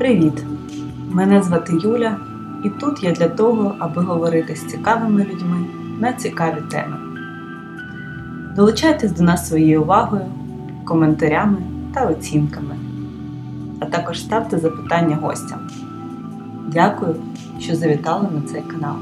Привіт! Мене звати Юля, і тут я для того, аби говорити з цікавими людьми на цікаві теми. Долучайтесь до нас своєю увагою, коментарями та оцінками, а також ставте запитання гостям. Дякую, що завітали на цей канал.